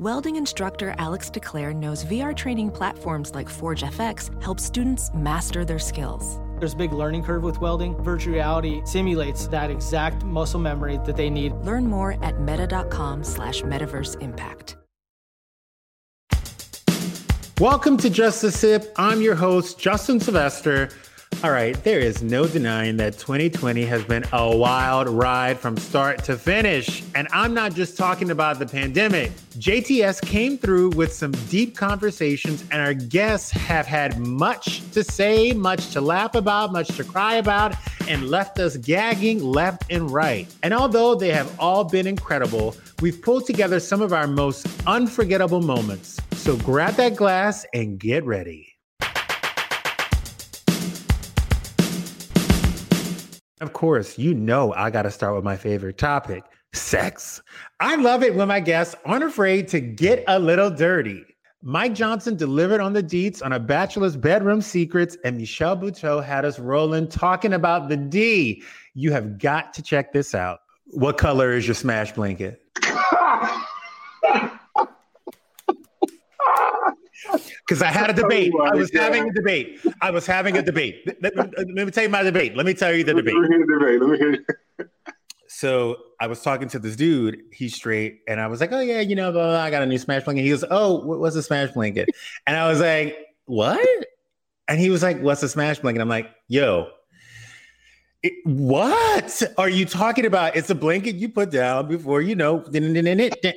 Welding instructor Alex DeClaire knows VR training platforms like Forge FX help students master their skills. There's a big learning curve with welding. Virtual reality simulates that exact muscle memory that they need. Learn more at meta.com slash metaverse impact. Welcome to Just a Sip. I'm your host, Justin Sylvester. All right, there is no denying that 2020 has been a wild ride from start to finish. And I'm not just talking about the pandemic. JTS came through with some deep conversations, and our guests have had much to say, much to laugh about, much to cry about, and left us gagging left and right. And although they have all been incredible, we've pulled together some of our most unforgettable moments. So grab that glass and get ready. Of course, you know I got to start with my favorite topic sex. I love it when my guests aren't afraid to get a little dirty. Mike Johnson delivered on the deets on a bachelor's bedroom secrets, and Michelle Buteau had us rolling talking about the D. You have got to check this out. What color is your smash blanket? Because I had a debate. I was having a debate. I was having a debate. Let, let, let me tell you my debate. Let me tell you the debate. Let me hear the debate. Let me hear. So I was talking to this dude. He's straight, and I was like, "Oh yeah, you know, blah, blah, I got a new smash blanket." He goes, "Oh, what's a smash blanket?" And I was like, "What?" And he was like, "What's a smash blanket?" I'm like, "Yo." It, what are you talking about? It's a blanket you put down before you know.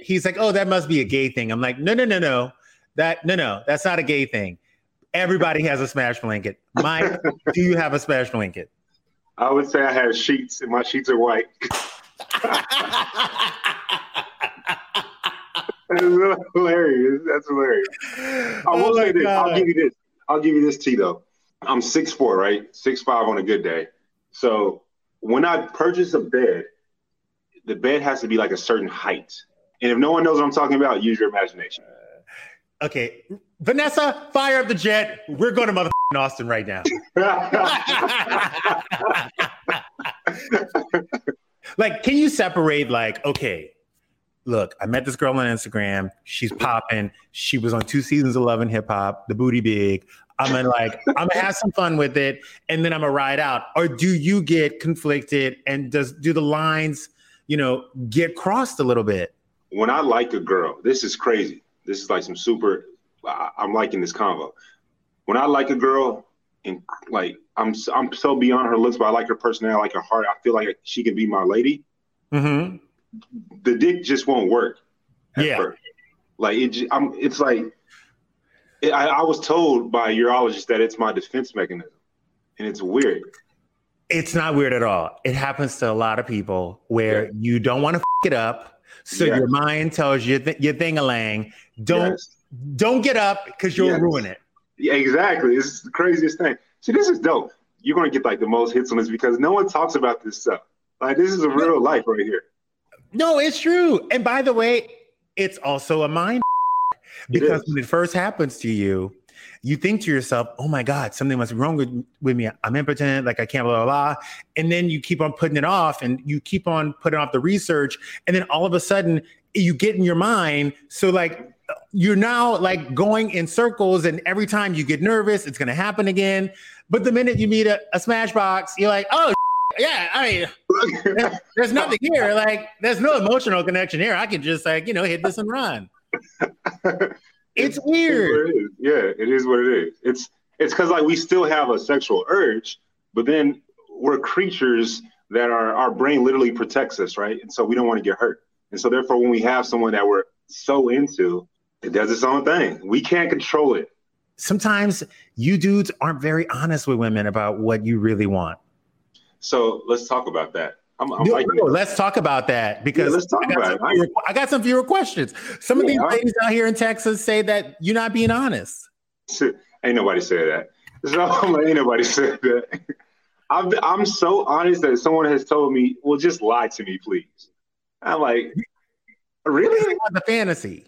He's like, "Oh, that must be a gay thing." I'm like, "No, no, no, no." That no, no, that's not a gay thing. Everybody has a smash blanket. Mike, do you have a smash blanket? I would say I have sheets, and my sheets are white. That's hilarious. That's hilarious. I oh will Oh say this. God. I'll give you this. I'll give you this T though. I'm six four, right? Six five on a good day. So when I purchase a bed, the bed has to be like a certain height. And if no one knows what I'm talking about, use your imagination. Okay, Vanessa, fire up the jet. We're going to motherfucking Austin right now. like, can you separate? Like, okay, look, I met this girl on Instagram. She's popping. She was on two seasons of Love and Hip Hop. The booty big. I'm gonna like, I'm gonna have some fun with it, and then I'm gonna ride out. Or do you get conflicted? And does do the lines, you know, get crossed a little bit? when I like a girl, this is crazy. This is like some super. I, I'm liking this convo. When I like a girl, and like I'm, I'm so beyond her looks, but I like her personality, I like her heart. I feel like she can be my lady. Mm-hmm. The dick just won't work. Yeah. first. Like it, I'm. It's like it, I, I was told by a urologist that it's my defense mechanism, and it's weird. It's not weird at all. It happens to a lot of people where Yeah. you don't want to f- it up, so Yeah. your mind tells you th- your thing a lang. Don't Yes. don't get up because you'll Yes. ruin it. Yeah, exactly. This is the craziest thing. See, this is dope. You're gonna get like the most hits on this because no one talks about this stuff. Like this is a real life right here. No, it's true. And by the way, it's also a mind because when it first happens to you, you think to yourself, "Oh my God, something must be wrong with, with me. I'm impotent. Like I can't blah blah blah." And then you keep on putting it off, and you keep on putting off the research, and then all of a sudden you get in your mind. So like you're now like going in circles, and every time you get nervous, it's going to happen again. But the minute you meet a, a Smashbox, you're like, "Oh." Yeah, I mean, there's, nothing here. Like, there's no emotional connection here. I can just like, you know, hit this and run. It's weird. it. Yeah, it is what it is. It's it's because like we still have a sexual urge, but then we're creatures that are our brain literally protects us, right? And so we don't want to get hurt. And so therefore, when we have someone that we're so into, it does its own thing. We can't control it. Sometimes you dudes aren't very honest with women about what you really want. So let's talk about that. I'm, I'm No, no, let's talk about that because Yeah, I, got about. I- fewer, I got some fewer questions. Some of these Yeah. ladies out here in Texas say that you're not being honest. ain't nobody said that. So ain't nobody said that. I'm, I'm so honest that someone has told me, well, just lie to me, please. I'm like, really? The fantasy.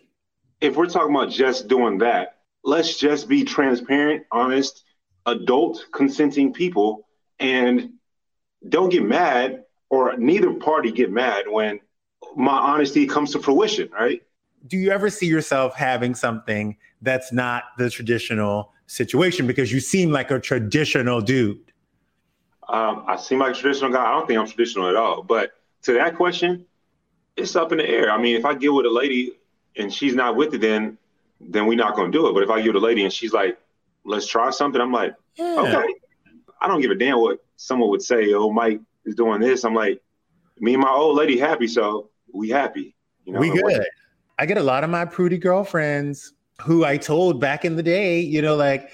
If we're talking about just doing that, let's just be transparent, honest, adult, consenting people, and don't get mad, or neither party get mad when my honesty comes to fruition, right? Do you ever see yourself having something that's not the traditional situation because you seem like a traditional dude? Um, I seem like a traditional guy. I don't think I'm traditional at all. But to that question, it's up in the air. I mean, if I get with a lady and she's not with it, then then we're not gonna do it. But if I get with a lady and she's like, let's try something, I'm like, Yeah. okay. I don't give a damn what someone would say. Oh, Mike is doing this. I'm like, me and my old lady happy, so we happy. You know, we good. I get a lot of my prudy girlfriends who I told back in the day, you know, like,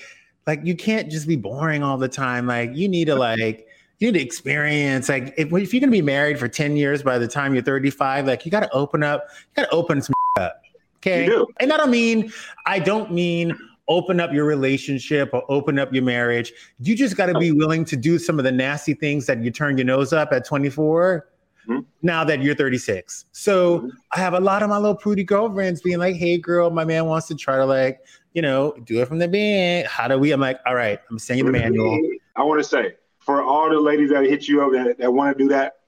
like you can't just be boring all the time. Like you need to like, you need to experience. Like if, if you're gonna be married for 10 years by the time you're 35, like you gotta open up, you gotta open some up. Okay. And I don't mean, I don't mean open up your relationship or open up your marriage. You just gotta be willing to do some of the nasty things that you turn your nose up at 24 Mhm. now that you're 36. So Mhm. I have a lot of my little prudy girlfriends being like, hey, girl, my man wants to try to like, you know, do it from the bed. How do we? I'm like, all right, I'm sending the manual. I want to say for all the ladies that hit you up that, that want to do that,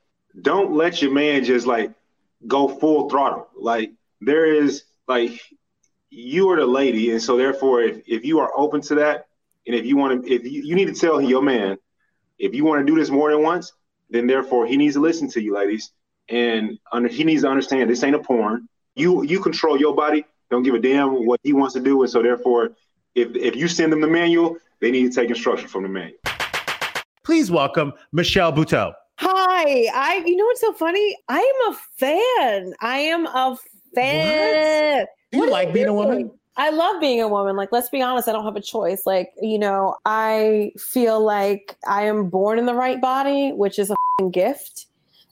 don't let your man just like go full throttle. Like there is like you are the lady, and so therefore, if if you are open to that, and if you want to, if you, you need to tell your man, if you want to do this more than once, then therefore he needs to listen to you, ladies, and under, he needs to understand this ain't a porn. You you control your body. Don't give a damn what he wants to do, and so therefore, if if you send them the manual, they need to take instruction from the manual. Please welcome Michelle Buteau. Hi. I you know what's so funny? I am a fan. I am a fan. Do you What like being a woman? I love being a woman. Like, let's be honest, I don't have a choice. Like, you know, I feel like I am born in the right body, which is a fing gift.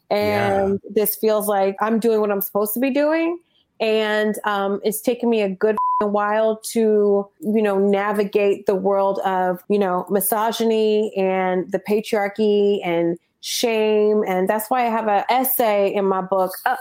And this feels like I'm doing what I'm supposed to be doing. And um, it's taken me a good while to, you know, navigate the world of, you know, misogyny and the patriarchy and shame. And that's why I have an essay in my book, uh,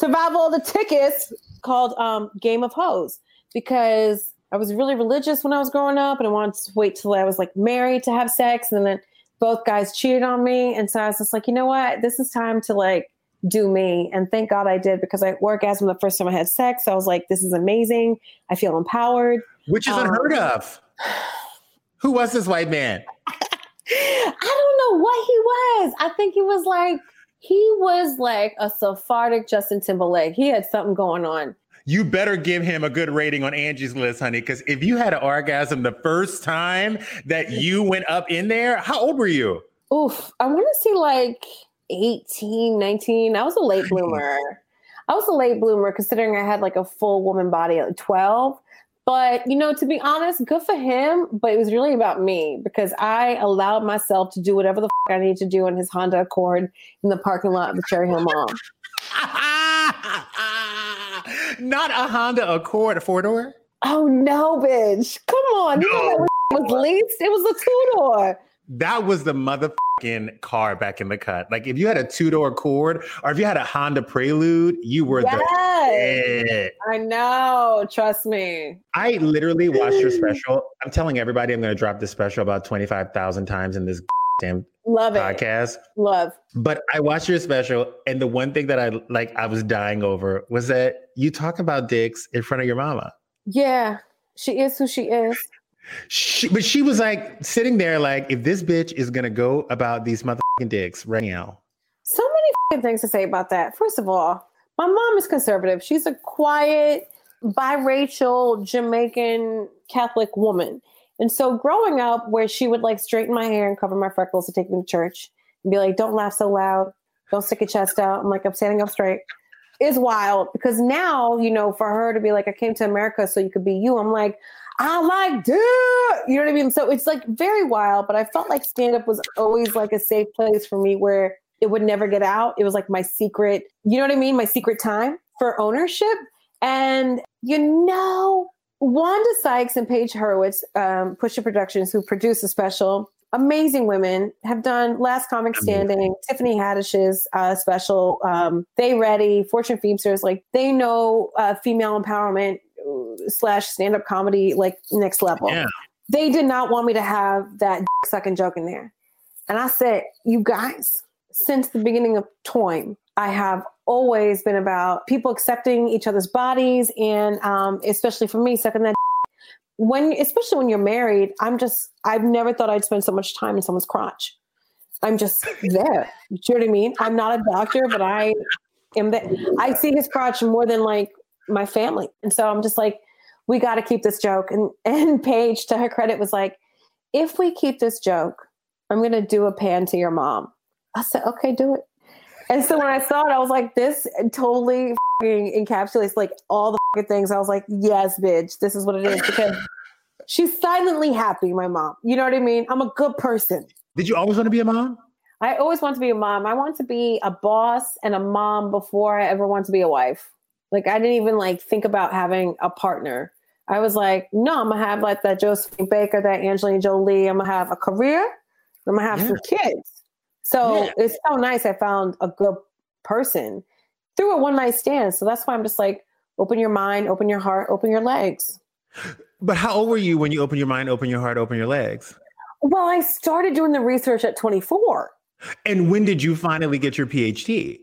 Survival of the Thickest, called um, Game of Hoes, because I was really religious when I was growing up and I wanted to wait till I was like married to have sex. And then both guys cheated on me. And so I was just like, you know what? This is time to like do me. And thank God I did because I orgasmed the first time I had sex. I was like, this is amazing. I feel empowered. Which is Um, unheard of. Who was this white man? I don't know what he was. I think he was like, he was like a Sephardic Justin Timberlake. He had something going on. You better give him a good rating on Angie's list, honey, because if you had an orgasm the first time that you went up in there, how old were you? Oof, I want to say like 18, 19. I was a late bloomer. I was a late bloomer considering I had like a full woman body at 12. But, you know, to be honest, good for him. But it was really about me because I allowed myself to do whatever the f- I need to do in his Honda Accord in the parking lot of the Cherry Hill Mall. Not a Honda Accord, a four door. Oh, no, bitch. Come on. You know that was leased? It was a two door. That was the car back in the cut. Like if you had a two door Accord or if you had a Honda Prelude, you were Yes. the shit. I know. Trust me. I literally watched your special. I'm telling everybody I'm going to drop this special about 25,000 times in this damn Love it. podcast. Love. But I watched your special, and the one thing that I like, I was dying over was that you talk about dicks in front of your mama. Yeah. She is who she is. She, but she was like sitting there, like, if this bitch is gonna go about these motherfucking dicks right now, So many things to say about that. First of all, my mom is conservative. She's a quiet, biracial Jamaican Catholic woman. And so growing up, where she would like straighten my hair and cover my freckles to take me to church and be like, don't laugh so loud. Don't stick your chest out. I'm like, I'm standing up straight. Is wild because now, you know, for her to be like, I came to America so you could be you. I'm like, I like dude. You know what I mean? So it's like very wild, but I felt like stand up was always like a safe place for me where it would never get out. It was like my secret, you know what I mean? My secret time for ownership. And you know, Wanda Sykes and Page Hurwitz, um, Push It Productions, who produced the special, amazing women, have done Last Comic Standing, amazing. Tiffany Haddish's uh, special, um, They Ready, Fortune Feimsters. Like they know uh, female empowerment slash stand up comedy like next level. Yeah. They did not want me to have that sucking joke in there. And I said, you guys, since the beginning of Toying, I have always been about people accepting each other's bodies and um, especially for me, sucking that when especially when you're married, I'm just I've never thought I'd spend so much time in someone's crotch. I'm just there. you know what I mean? I'm not a doctor, but I am there. I see his crotch more than like my family. And so I'm just like, we got to keep this joke. And and Page, to her credit, was like, if we keep this joke, I'm gonna do a pan to your mom. I said, okay, do it. And so when I saw it, I was like, this totally encapsulates like all the things. I was like, yes, bitch, this is what it is because she's silently happy, my mom. You know what I mean? I'm a good person. Did you always want to be a mom? I always want to be a mom. I want to be a boss and a mom before I ever want to be a wife. Like I didn't even like think about having a partner. I was like, no, I'm gonna have like that Josephine Baker, that Angelina Jolie. I'm gonna have a career. I'm gonna have yeah. some kids. So yeah. it's so nice. I found a good person through a one night stand. So that's why I'm just like, open your mind, open your heart, open your legs. But how old were you when you opened your mind, open your heart, open your legs? Well, I started doing the research at 24. And when did you finally get your PhD?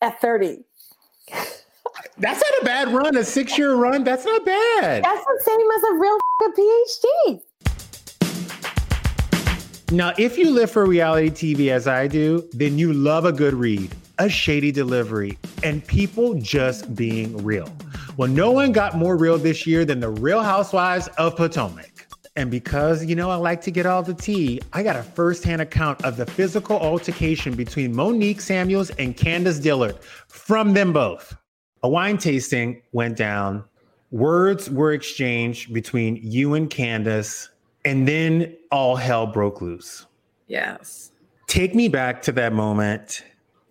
At 30. That's not a bad run, a six year run. That's not bad. That's the same as a real PhD. Now, if you live for reality TV as I do, then you love a good read, a shady delivery, and people just being real. Well, no one got more real this year than the Real Housewives of Potomac. And because, you know, I like to get all the tea, I got a firsthand account of the physical altercation between Monique Samuels and Candiace Dillard from them both. A wine tasting went down. Words were exchanged between you and Candiace, and then all hell broke loose. Yes. Take me back to that moment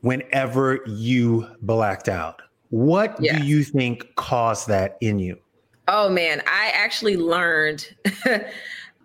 whenever you blacked out. What yes. do you think caused that in you? Oh man, I actually learned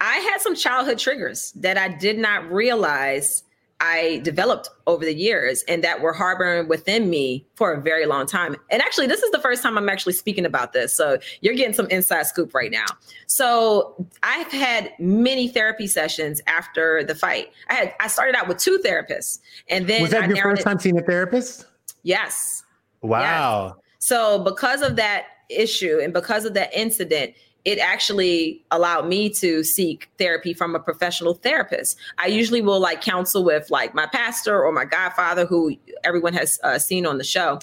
I had some childhood triggers that I did not realize I developed over the years and that were harboring within me for a very long time. And actually, this is the first time I'm actually speaking about this. So you're getting some inside scoop right now. So I've had many therapy sessions after the fight. I had I started out with two therapists, and then was that I your first time seeing a therapist? Yes. Wow. Yes. So because of that issue and because of that incident, it actually allowed me to seek therapy from a professional therapist. I usually will like counsel with like my pastor or my godfather, who everyone has uh, seen on the show.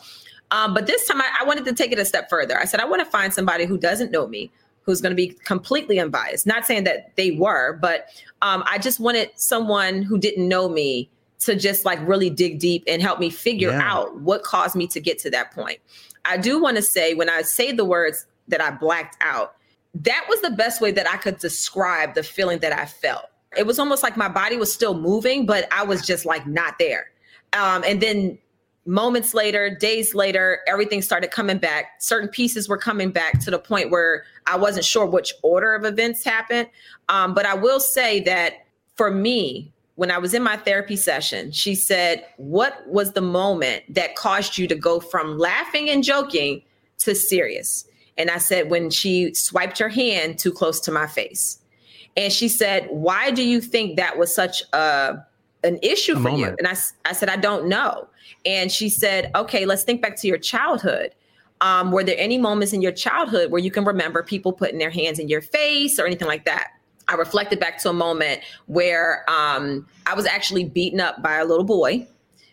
Um, but this time I, I wanted to take it a step further. I said, I want to find somebody who doesn't know me, who's going to be completely unbiased. Not saying that they were, but um, I just wanted someone who didn't know me to just like really dig deep and help me figure yeah. out what caused me to get to that point. I do want to say when I say the words that I blacked out, that was the best way that I could describe the feeling that I felt. It was almost like my body was still moving, but I was just like not there. Um, and then moments later, days later, everything started coming back. Certain pieces were coming back to the point where I wasn't sure which order of events happened. Um, but I will say that for me, when I was in my therapy session, she said, What was the moment that caused you to go from laughing and joking to serious? And I said, when she swiped her hand too close to my face. And she said, Why do you think that was such a an issue a for moment. you? And I, I said, I don't know. And she said, Okay, let's think back to your childhood. Um, were there any moments in your childhood where you can remember people putting their hands in your face or anything like that? I reflected back to a moment where um, I was actually beaten up by a little boy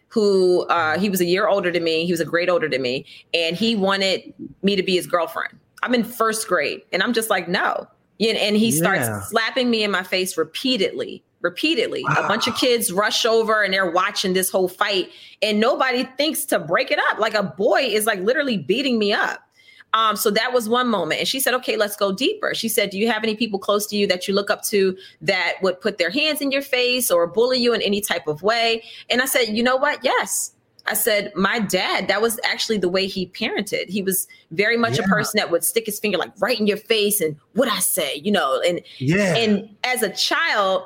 who uh, he was a year older than me. He was a grade older than me, and he wanted me to be his girlfriend. I'm in first grade, and I'm just like, no. And he starts yeah. slapping me in my face repeatedly, repeatedly. Wow. A bunch of kids rush over and they're watching this whole fight, and nobody thinks to break it up. Like a boy is like literally beating me up. Um, so that was one moment. And she said, okay, let's go deeper. She said, do you have any people close to you that you look up to that would put their hands in your face or bully you in any type of way? And I said, you know what? Yes. I said, my dad, that was actually the way he parented. He was very much yeah. a person that would stick his finger like right in your face and what I say, you know, and yeah. And as a child,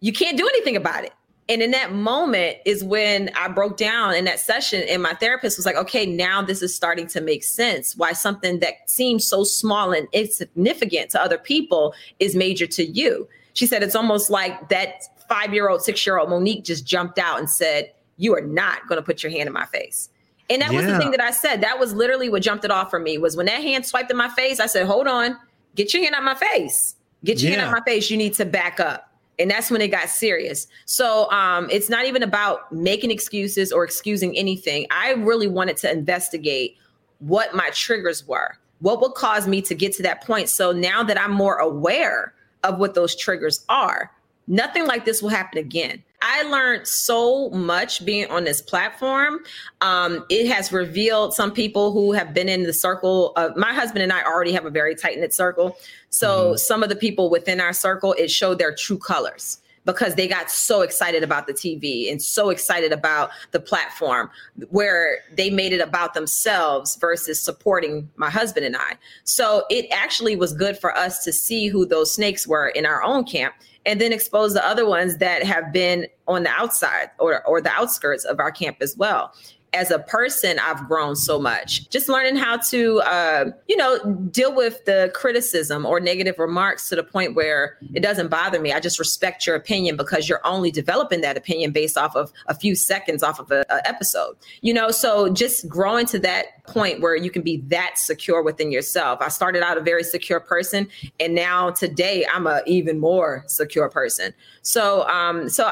you can't do anything about it. And in that moment is when I broke down in that session, and my therapist was like, okay, now this is starting to make sense why something that seems so small and insignificant to other people is major to you. She said, it's almost like that five year old, six year old Monique just jumped out and said, you are not going to put your hand in my face. And that yeah. was the thing that I said. That was literally what jumped it off for me was when that hand swiped in my face, I said, hold on, get your hand out my face. Get your yeah. hand out my face. You need to back up and that's when it got serious. So um, it's not even about making excuses or excusing anything. I really wanted to investigate what my triggers were what would cause me to get to that point. So now that i'm more aware of what those triggers are nothing like this will happen again I learned so much being on this platform. Um, it has revealed some people who have been in the circle of my husband and I already have a very tight knit circle. So mm-hmm. some of the people within our circle, it showed their true colors because they got so excited about the TV and so excited about the platform where they made it about themselves versus supporting my husband and I. So it actually was good for us to see who those snakes were in our own camp and then expose the other ones that have been on the outside or, or the outskirts of our camp as well as a person, I've grown so much. Just learning how to, uh, you know, deal with the criticism or negative remarks to the point where it doesn't bother me. I just respect your opinion because you're only developing that opinion based off of a few seconds off of an episode. You know, so just growing to that point where you can be that secure within yourself. I started out a very secure person, and now today I'm a even more secure person. So, um, so I,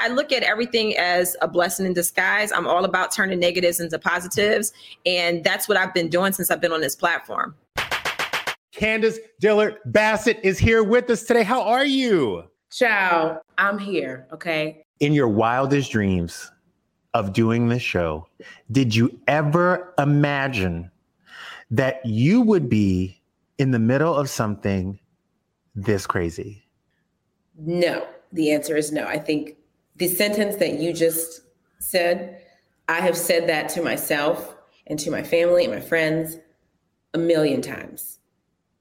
I, I look at everything as a blessing in disguise. I'm all about turning negatives into positives, and that's what I've been doing since I've been on this platform. Candiace Dillard Bassett is here with us today. How are you? Ciao. I'm here. Okay. In your wildest dreams of doing this show, did you ever imagine that you would be in the middle of something this crazy? No the answer is no. I think the sentence that you just said, I have said that to myself and to my family and my friends a million times.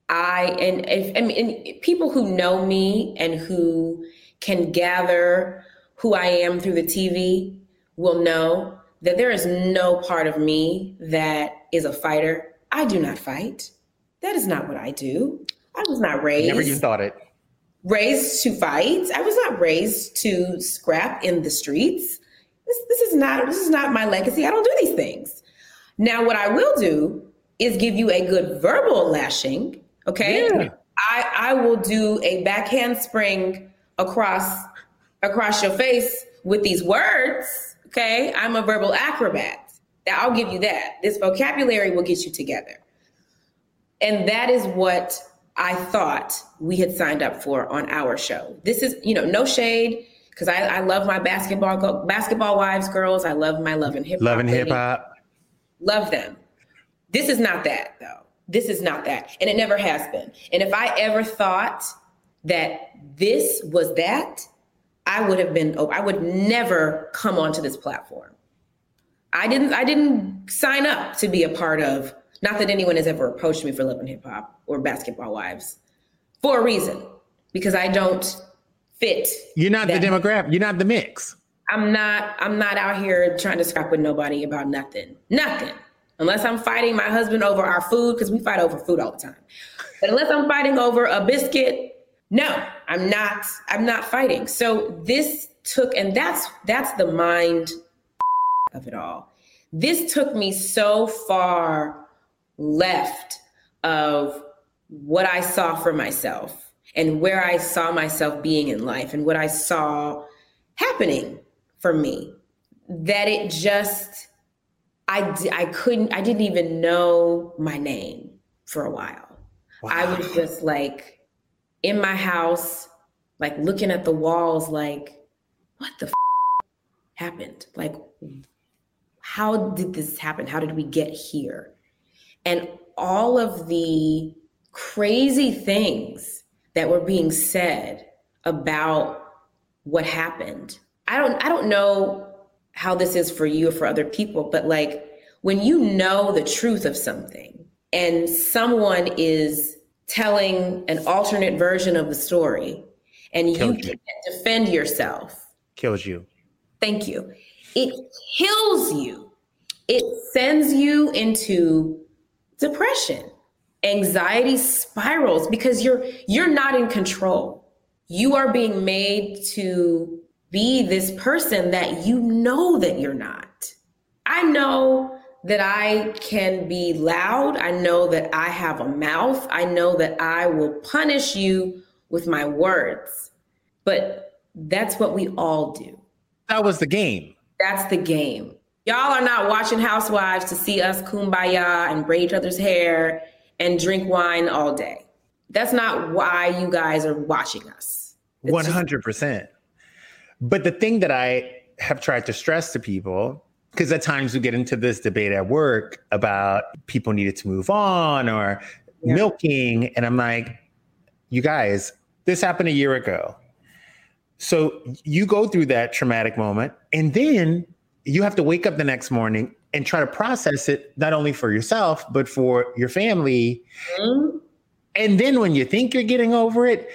I and if I mean and people who know me and who can gather who I am through the TV will know that there is no part of me that is a fighter. I do not fight. That is not what I do. I was not raised. Never you thought it raised to fight. I was not raised to scrap in the streets. This, this is not this is not my legacy. I don't do these things. Now, what I will do is give you a good verbal lashing. Okay, yeah. I I will do a backhand spring across across your face with these words. Okay, I'm a verbal acrobat. That I'll give you that. This vocabulary will get you together. And that is what I thought we had signed up for on our show. This is, you know, no shade because I, I, love my basketball basketball wives, girls. I love my love and hip hop. Love and hip hop. Love them. This is not that though. This is not that, and it never has been. And if I ever thought that this was that, I would have been. I would never come onto this platform. I didn't. I didn't sign up to be a part of not that anyone has ever approached me for love and hip hop or basketball wives for a reason, because I don't fit. You're not that. the demographic. You're not the mix. I'm not. I'm not out here trying to scrap with nobody about nothing. Nothing. Unless I'm fighting my husband over our food, because we fight over food all the time. But unless I'm fighting over a biscuit, no, I'm not. I'm not fighting. So this took, and that's that's the mind of it all. This took me so far left of what I saw for myself and where I saw myself being in life and what I saw happening for me that it just I I couldn't I didn't even know my name for a while. Wow. I was just like in my house like looking at the walls like what the f- happened? Like how did this happen? How did we get here? And all of the crazy things that were being said about what happened. I don't I don't know how this is for you or for other people, but like when you know the truth of something and someone is telling an alternate version of the story and you, you can't defend yourself. Kills you. Thank you. It kills you. It sends you into depression. Anxiety spirals because you're you're not in control. You are being made to be this person that you know that you're not. I know that I can be loud. I know that I have a mouth. I know that I will punish you with my words. But that's what we all do. That was the game. That's the game. Y'all are not watching Housewives to see us kumbaya and braid each other's hair and drink wine all day. That's not why you guys are watching us. It's 100%. Just- but the thing that I have tried to stress to people because at times we get into this debate at work about people needed to move on or yeah. milking. And I'm like, you guys, this happened a year ago. So you go through that traumatic moment and then you have to wake up the next morning and try to process it not only for yourself, but for your family. Mm-hmm. And then when you think you're getting over it,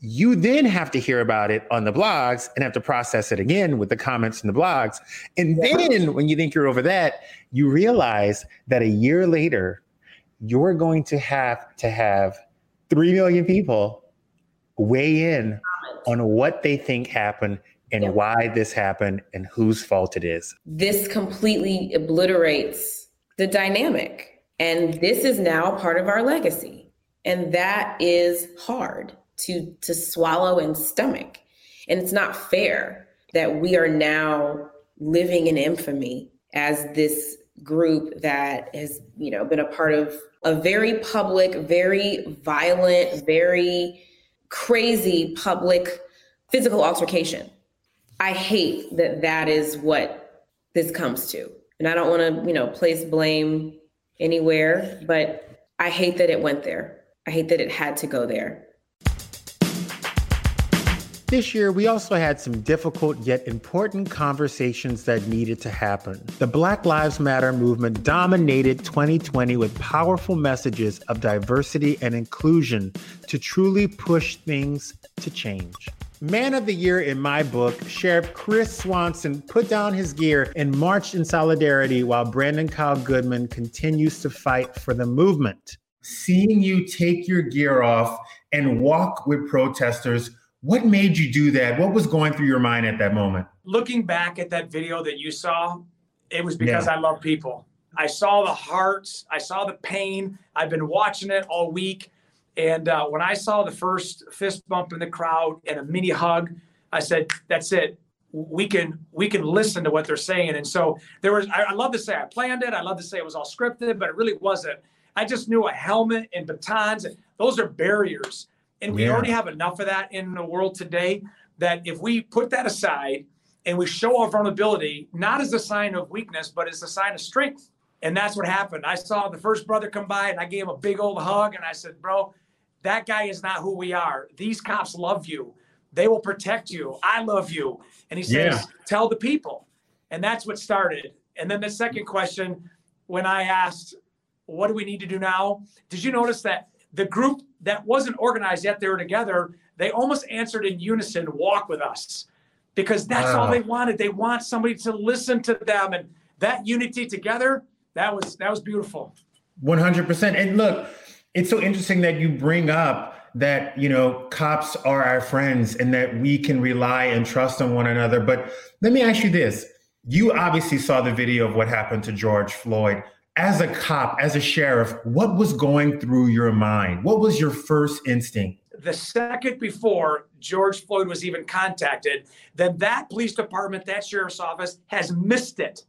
you then have to hear about it on the blogs and have to process it again with the comments in the blogs. And then when you think you're over that, you realize that a year later, you're going to have to have 3 million people weigh in on what they think happened and why this happened and whose fault it is. This completely obliterates the dynamic. And this is now part of our legacy. And that is hard to to swallow and stomach. And it's not fair that we are now living in infamy as this group that has, you know, been a part of a very public, very violent, very crazy public physical altercation. I hate that that is what this comes to. And I don't want to, you know, place blame anywhere, but I hate that it went there. I hate that it had to go there. This year, we also had some difficult yet important conversations that needed to happen. The Black Lives Matter movement dominated 2020 with powerful messages of diversity and inclusion to truly push things to change. Man of the Year in my book, Sheriff Chris Swanson put down his gear and marched in solidarity while Brandon Kyle Goodman continues to fight for the movement. Seeing you take your gear off and walk with protesters what made you do that? What was going through your mind at that moment? Looking back at that video that you saw, it was because yeah. I love people. I saw the hearts, I saw the pain. I've been watching it all week. And uh, when I saw the first fist bump in the crowd and a mini hug, I said, "That's it. We can we can listen to what they're saying." And so there was. I, I love to say I planned it. I love to say it was all scripted, but it really wasn't. I just knew a helmet and batons. Those are barriers. And we yeah. already have enough of that in the world today that if we put that aside and we show our vulnerability, not as a sign of weakness, but as a sign of strength. And that's what happened. I saw the first brother come by and I gave him a big old hug and I said, Bro, that guy is not who we are. These cops love you. They will protect you. I love you. And he says, yeah. Tell the people. And that's what started. And then the second question, when I asked, What do we need to do now? Did you notice that the group that wasn't organized yet, they were together, they almost answered in unison, walk with us. Because that's wow. all they wanted. They want somebody to listen to them. And that unity together, that was that was beautiful. 100%. And look, it's so interesting that you bring up that you know cops are our friends and that we can rely and trust on one another but let me ask you this you obviously saw the video of what happened to george floyd as a cop, as a sheriff, what was going through your mind? What was your first instinct? The second before George Floyd was even contacted, then that police department, that sheriff's office has missed it.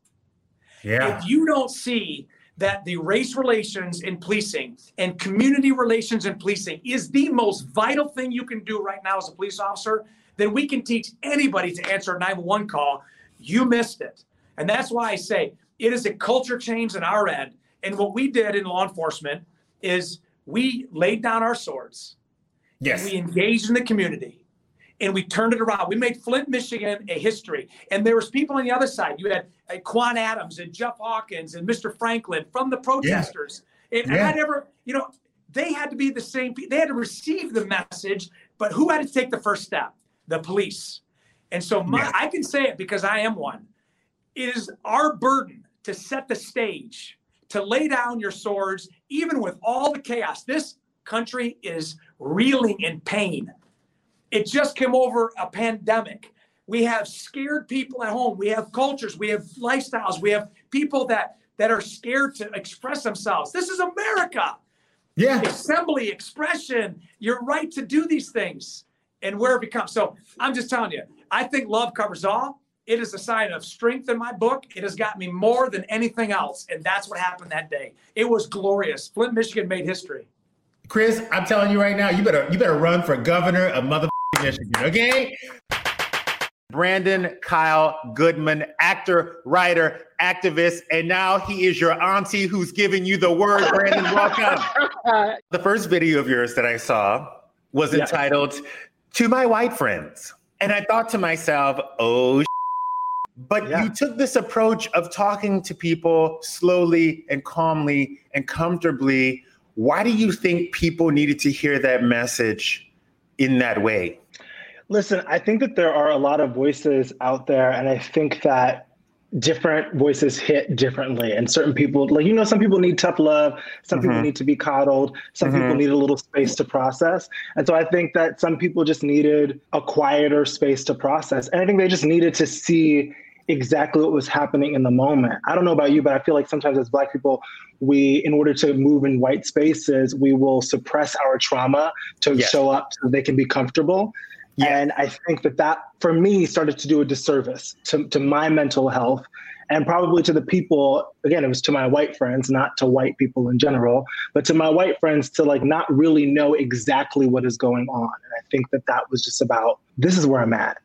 Yeah. If you don't see that the race relations in policing and community relations in policing is the most vital thing you can do right now as a police officer, then we can teach anybody to answer a 911 call. You missed it. And that's why I say it is a culture change in our end. And what we did in law enforcement is we laid down our swords. Yes. we engaged in the community and we turned it around. We made Flint, Michigan a history. And there was people on the other side. You had uh, Quan Adams and Jeff Hawkins and Mr. Franklin from the protesters. Yeah. And, and I never, you know, they had to be the same. They had to receive the message, but who had to take the first step? The police. And so my, I can say it because I am one. It is our burden to set the stage, to lay down your swords, even with all the chaos. This country is reeling in pain. It just came over a pandemic. We have scared people at home. We have cultures. We have lifestyles. We have people that that are scared to express themselves. This is America. Yeah. Assembly, expression, your right to do these things and where it becomes. So I'm just telling you, I think love covers all. It is a sign of strength in my book. It has got me more than anything else. And that's what happened that day. It was glorious. Flint, Michigan made history. Chris, I'm telling you right now, you better you better run for governor of mother Michigan, okay? Brandon Kyle Goodman, actor, writer, activist, and now he is your auntie who's giving you the word. Brandon, welcome. the first video of yours that I saw was entitled To My White Friends. And I thought to myself, oh, but yeah. you took this approach of talking to people slowly and calmly and comfortably. Why do you think people needed to hear that message in that way? Listen, I think that there are a lot of voices out there, and I think that different voices hit differently. And certain people, like, you know, some people need tough love, some mm-hmm. people need to be coddled, some mm-hmm. people need a little space to process. And so I think that some people just needed a quieter space to process. And I think they just needed to see exactly what was happening in the moment. I don't know about you, but I feel like sometimes as Black people, we, in order to move in white spaces, we will suppress our trauma to yes. show up so they can be comfortable. Yeah. And I think that that, for me, started to do a disservice to, to my mental health and probably to the people again it was to my white friends not to white people in general but to my white friends to like not really know exactly what is going on. And i think that that was just about this is where i'm at.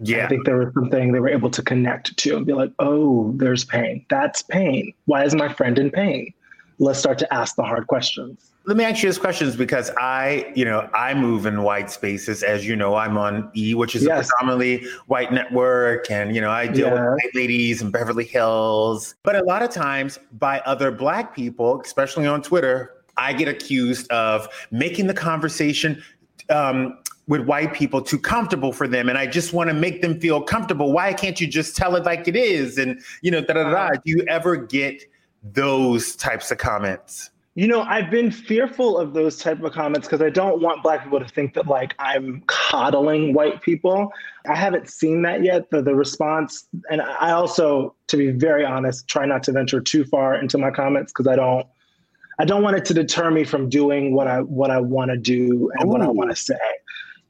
Yeah. I think there was something they were able to connect to and be like oh there's pain. That's pain. Why is my friend in pain? Let's start to ask the hard questions let me ask you this questions because I, you know, I move in white spaces. As you know, I'm on E, which is yes. a predominantly white network, and you know, I deal yeah. with white ladies in Beverly Hills. But a lot of times, by other black people, especially on Twitter, I get accused of making the conversation um, with white people too comfortable for them, and I just want to make them feel comfortable. Why can't you just tell it like it is? And you know, da da da. Do you ever get those types of comments? You know, I've been fearful of those type of comments because I don't want black people to think that like I'm coddling white people. I haven't seen that yet. The the response, and I also, to be very honest, try not to venture too far into my comments because I don't I don't want it to deter me from doing what I what I want to do and Ooh. what I want to say.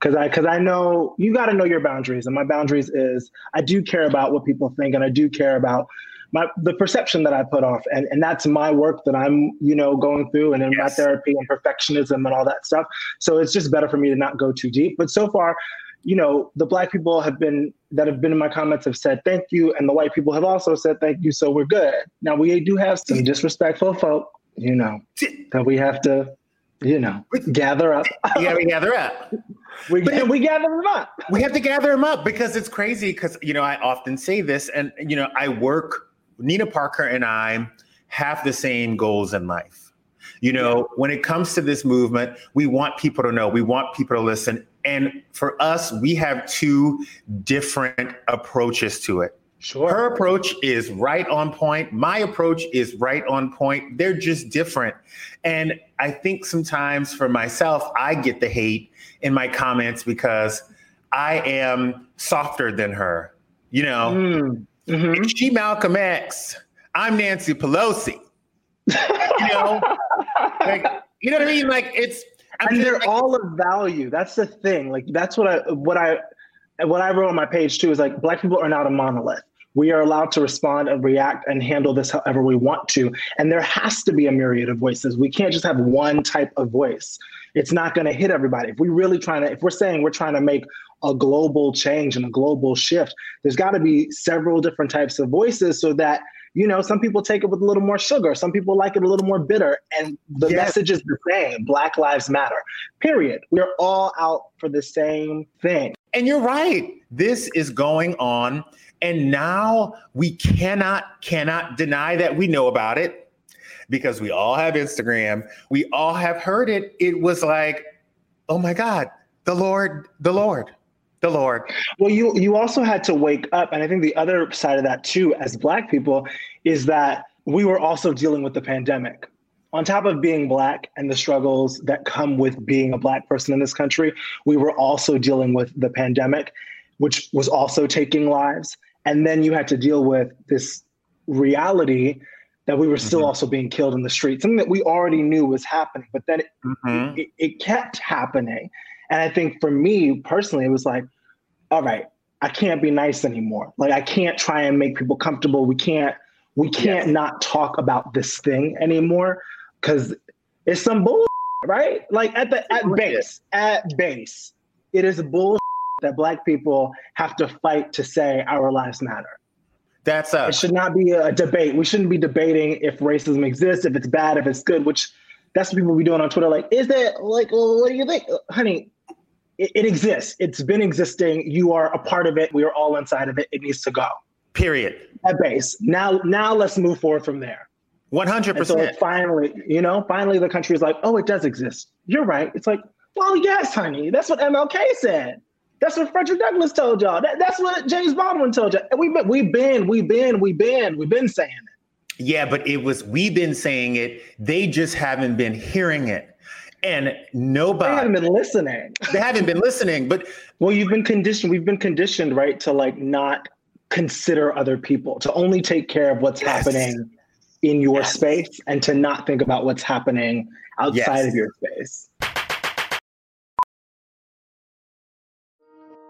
Cause I cause I know you gotta know your boundaries. And my boundaries is I do care about what people think and I do care about my the perception that I put off, and and that's my work that I'm you know going through, and in yes. my therapy and perfectionism and all that stuff. So it's just better for me to not go too deep. But so far, you know, the black people have been that have been in my comments have said thank you, and the white people have also said thank you. So we're good. Now we do have some disrespectful folk, you know, that we have to you know, gather up. yeah, we gather up. We, but, we gather them up. We have to gather them up because it's crazy. Because you know, I often say this, and you know, I work Nina Parker and I have the same goals in life. You know, when it comes to this movement, we want people to know, we want people to listen. And for us, we have two different approaches to it. Sure. Her approach is right on point. My approach is right on point. They're just different. And I think sometimes for myself, I get the hate in my comments because I am softer than her. You know, mm. Mm-hmm. She Malcolm X. I'm Nancy Pelosi. you know, like you know what I mean? Like it's I mean, they're like, all of value. That's the thing. Like that's what I what I what I wrote on my page too is like black people are not a monolith. We are allowed to respond and react and handle this however we want to. And there has to be a myriad of voices. We can't just have one type of voice. It's not going to hit everybody. If we really trying to, if we're saying we're trying to make a global change and a global shift, there's got to be several different types of voices so that You know, some people take it with a little more sugar. Some people like it a little more bitter. And the yes. message is the same Black Lives Matter, period. We're all out for the same thing. And you're right. This is going on. And now we cannot, cannot deny that we know about it because we all have Instagram. We all have heard it. It was like, oh my God, the Lord, the Lord the Lord. Well, you you also had to wake up, and I think the other side of that too, as Black people, is that we were also dealing with the pandemic. On top of being Black and the struggles that come with being a Black person in this country, we were also dealing with the pandemic, which was also taking lives. And then you had to deal with this reality that we were still mm-hmm. also being killed in the street, something that we already knew was happening, but then it, mm-hmm. it, it kept happening. And I think for me personally, it was like, all right, I can't be nice anymore. Like I can't try and make people comfortable. We can't we can't yes. not talk about this thing anymore because it's some bull, right? Like at the at base, at base, it is bull that black people have to fight to say our lives matter. That's a. It should not be a debate. We shouldn't be debating if racism exists, if it's bad, if it's good. Which that's what people be doing on Twitter. Like, is that like? What do you think, honey? It, it exists. It's been existing. You are a part of it. We are all inside of it. It needs to go. Period. At base. Now, now let's move forward from there. One hundred percent. Finally, you know, finally the country is like, oh, it does exist. You're right. It's like, well, yes, honey. That's what MLK said. That's what Frederick Douglass told y'all. That, that's what James Baldwin told y'all. And we've been, we've been, we've been, we've been, we've been saying it. Yeah, but it was we've been saying it. They just haven't been hearing it and nobody they haven't been listening. they haven't been listening, but well, you've been conditioned. We've been conditioned, right, to like not consider other people, to only take care of what's yes. happening in your yes. space, and to not think about what's happening outside yes. of your space.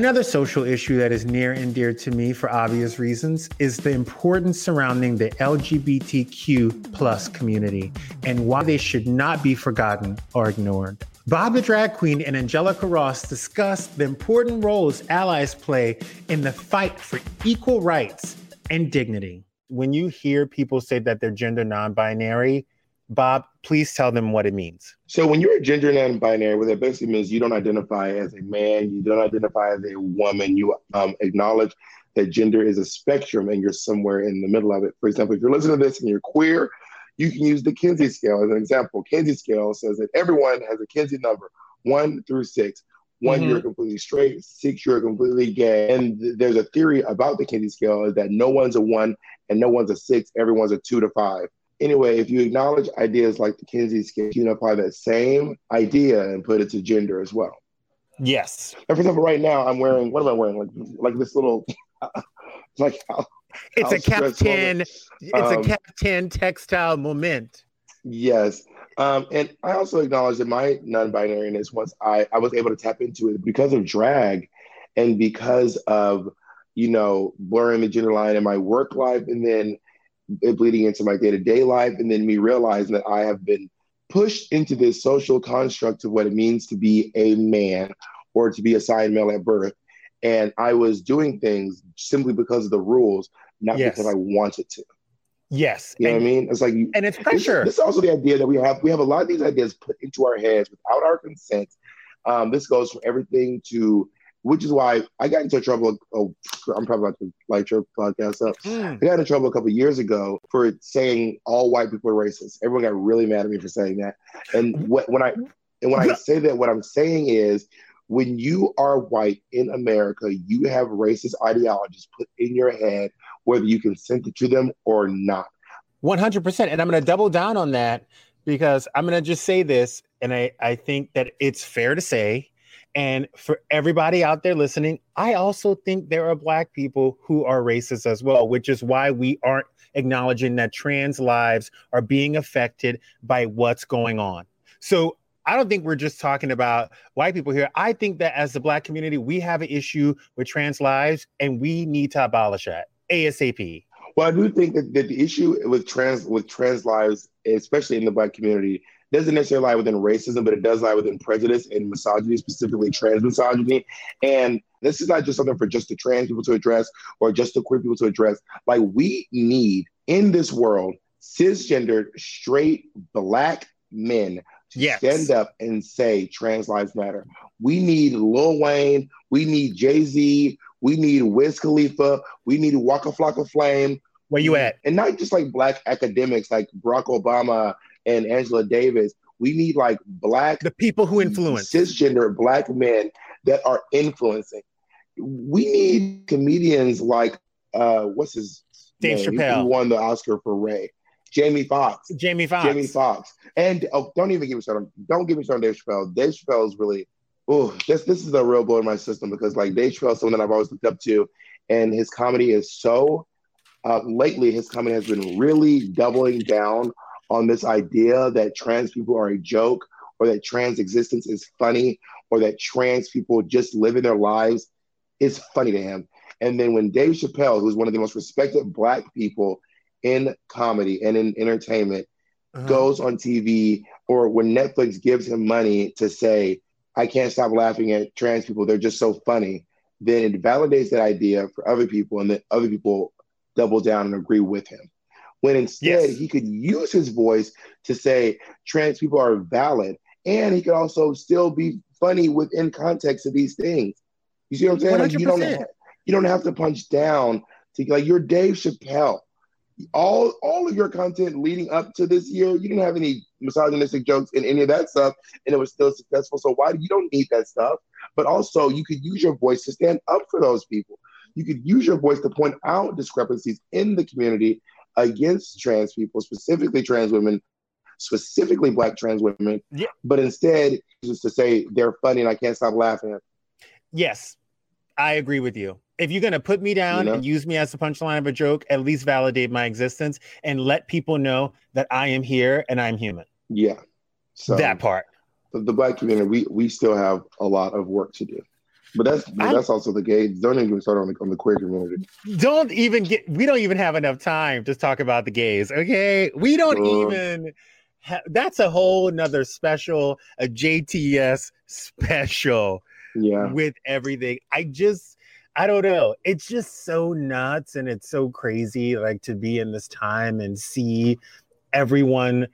Another social issue that is near and dear to me for obvious reasons is the importance surrounding the LGBTQ plus community and why they should not be forgotten or ignored. Bob the Drag Queen and Angelica Ross discussed the important roles allies play in the fight for equal rights and dignity. When you hear people say that they're gender non binary, Bob, please tell them what it means. So, when you're a gender non-binary, what that basically means you don't identify as a man, you don't identify as a woman. You um, acknowledge that gender is a spectrum, and you're somewhere in the middle of it. For example, if you're listening to this and you're queer, you can use the Kinsey scale as an example. Kinsey scale says that everyone has a Kinsey number, one through six. One, mm-hmm. you're completely straight. Six, you're completely gay. And th- there's a theory about the Kinsey scale is that no one's a one and no one's a six. Everyone's a two to five anyway, if you acknowledge ideas like the Kinsey scale, you can apply that same idea and put it to gender as well. Yes. And for example, right now I'm wearing what am I wearing? Like like this little like it's a Captain it's um, a Captain textile moment. Yes. Um, and I also acknowledge that my non-binariness once I, I was able to tap into it because of drag and because of you know blurring the gender line in my work life and then bleeding into my day to day life, and then me realizing that I have been pushed into this social construct of what it means to be a man or to be assigned male at birth. And I was doing things simply because of the rules, not yes. because I wanted to. Yes. You know what I mean? It's like, and it's pressure. This, this, is also the idea that we have, we have a lot of these ideas put into our heads without our consent. Um, this goes from everything to which is why I got into trouble. Oh, I'm probably about to light your podcast up. Mm. I got into trouble a couple years ago for saying all white people are racist. Everyone got really mad at me for saying that. And what, when I and when I say that, what I'm saying is, when you are white in America, you have racist ideologies put in your head, whether you consent to them or not. 100%. And I'm going to double down on that because I'm going to just say this. And I, I think that it's fair to say And for everybody out there listening, I also think there are black people who are racist as well, which is why we aren't acknowledging that trans lives are being affected by what's going on. So I don't think we're just talking about white people here. I think that as the black community, we have an issue with trans lives and we need to abolish that ASAP. Well, I do think that, that the issue with trans with trans lives, especially in the black community, doesn't necessarily lie within racism, but it does lie within prejudice and misogyny, specifically trans misogyny. And this is not just something for just the trans people to address or just the queer people to address. Like we need in this world cisgendered, straight, black men to yes. stand up and say trans lives matter. We need Lil Wayne, we need Jay Z, we need Wiz Khalifa, we need Waka Flocka Flame. Where you at? And not just like black academics like Barack Obama and Angela Davis. We need like black the people who influence cisgender black men that are influencing. We need comedians like uh what's his Dave name? Chappelle who won the Oscar for Ray. Jamie Foxx. Jamie Foxx. Jamie Foxx. And oh, don't even give me started. Don't give me started on Dave Chappelle. Dave Chappelle is really, oh, this this is a real blow in my system because like Dave Chappelle is someone that I've always looked up to, and his comedy is so. Uh, lately, his comedy has been really doubling down on this idea that trans people are a joke, or that trans existence is funny, or that trans people just living their lives is funny to him. And then when Dave Chappelle, who's one of the most respected Black people in comedy and in entertainment uh-huh. goes on TV or when Netflix gives him money to say, I can't stop laughing at trans people, they're just so funny, then it validates that idea for other people and then other people double down and agree with him. When instead yes. he could use his voice to say trans people are valid and he could also still be funny within context of these things. You see what I'm saying? Like you don't have, you don't have to punch down to like you're Dave Chappelle all all of your content leading up to this year, you didn't have any misogynistic jokes in any of that stuff, and it was still successful. So why do you don't need that stuff? But also, you could use your voice to stand up for those people. You could use your voice to point out discrepancies in the community against trans people, specifically trans women, specifically Black trans women. Yeah. But instead, just to say they're funny and I can't stop laughing. Yes, I agree with you if you're going to put me down you know? and use me as the punchline of a joke, at least validate my existence and let people know that I am here and I'm human. Yeah. So that part. The, the black community, we we still have a lot of work to do. But that's I, that's also the gays. Don't even start on the on the queer community. Don't even get. We don't even have enough time to talk about the gays. Okay, we don't uh, even. Ha- that's a whole another special, a JTS special. Yeah. With everything, I just I don't know. It's just so nuts and it's so crazy like to be in this time and see everyone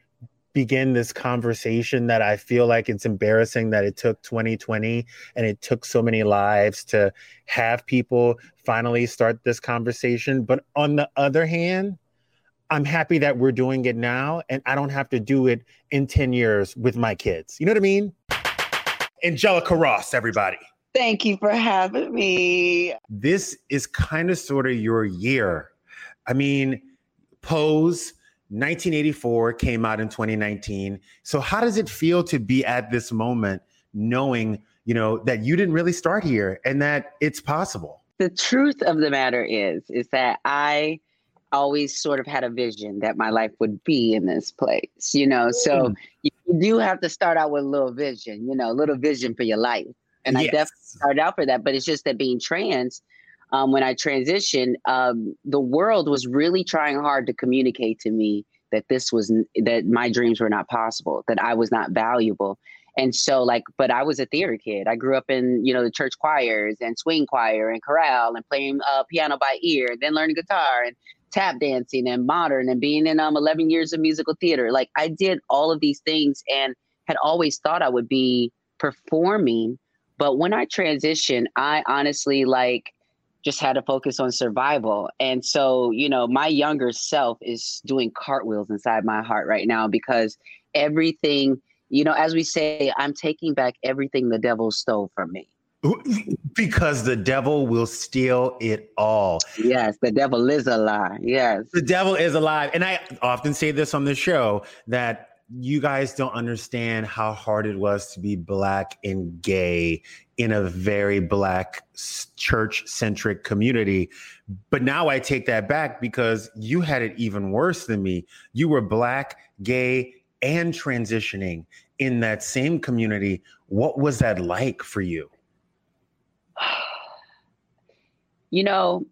begin this conversation that I feel like it's embarrassing that it took 2020 and it took so many lives to have people finally start this conversation. But on the other hand, I'm happy that we're doing it now and I don't have to do it in 10 years with my kids. You know what I mean? Angelica Ross, everybody. Thank you for having me. This is kind of sort of your year. I mean, Pose 1984 came out in 2019. So how does it feel to be at this moment knowing, you know, that you didn't really start here and that it's possible? The truth of the matter is is that I always sort of had a vision that my life would be in this place, you know. So mm. you do have to start out with a little vision, you know, a little vision for your life and yes. I definitely started out for that. But it's just that being trans, um, when I transitioned, um, the world was really trying hard to communicate to me that this was that my dreams were not possible, that I was not valuable. And so, like, but I was a theater kid. I grew up in, you know, the church choirs and swing choir and chorale and playing uh, piano by ear, then learning guitar and tap dancing and modern and being in um 11 years of musical theater. Like, I did all of these things and had always thought I would be performing but when I transitioned, I honestly like just had to focus on survival. And so, you know, my younger self is doing cartwheels inside my heart right now because everything, you know, as we say, I'm taking back everything the devil stole from me. Because the devil will steal it all. Yes, the devil is a lie. Yes. The devil is alive. And I often say this on the show that you guys don't understand how hard it was to be black and gay in a very black church centric community. But now I take that back because you had it even worse than me. You were black, gay, and transitioning in that same community. What was that like for you? You know,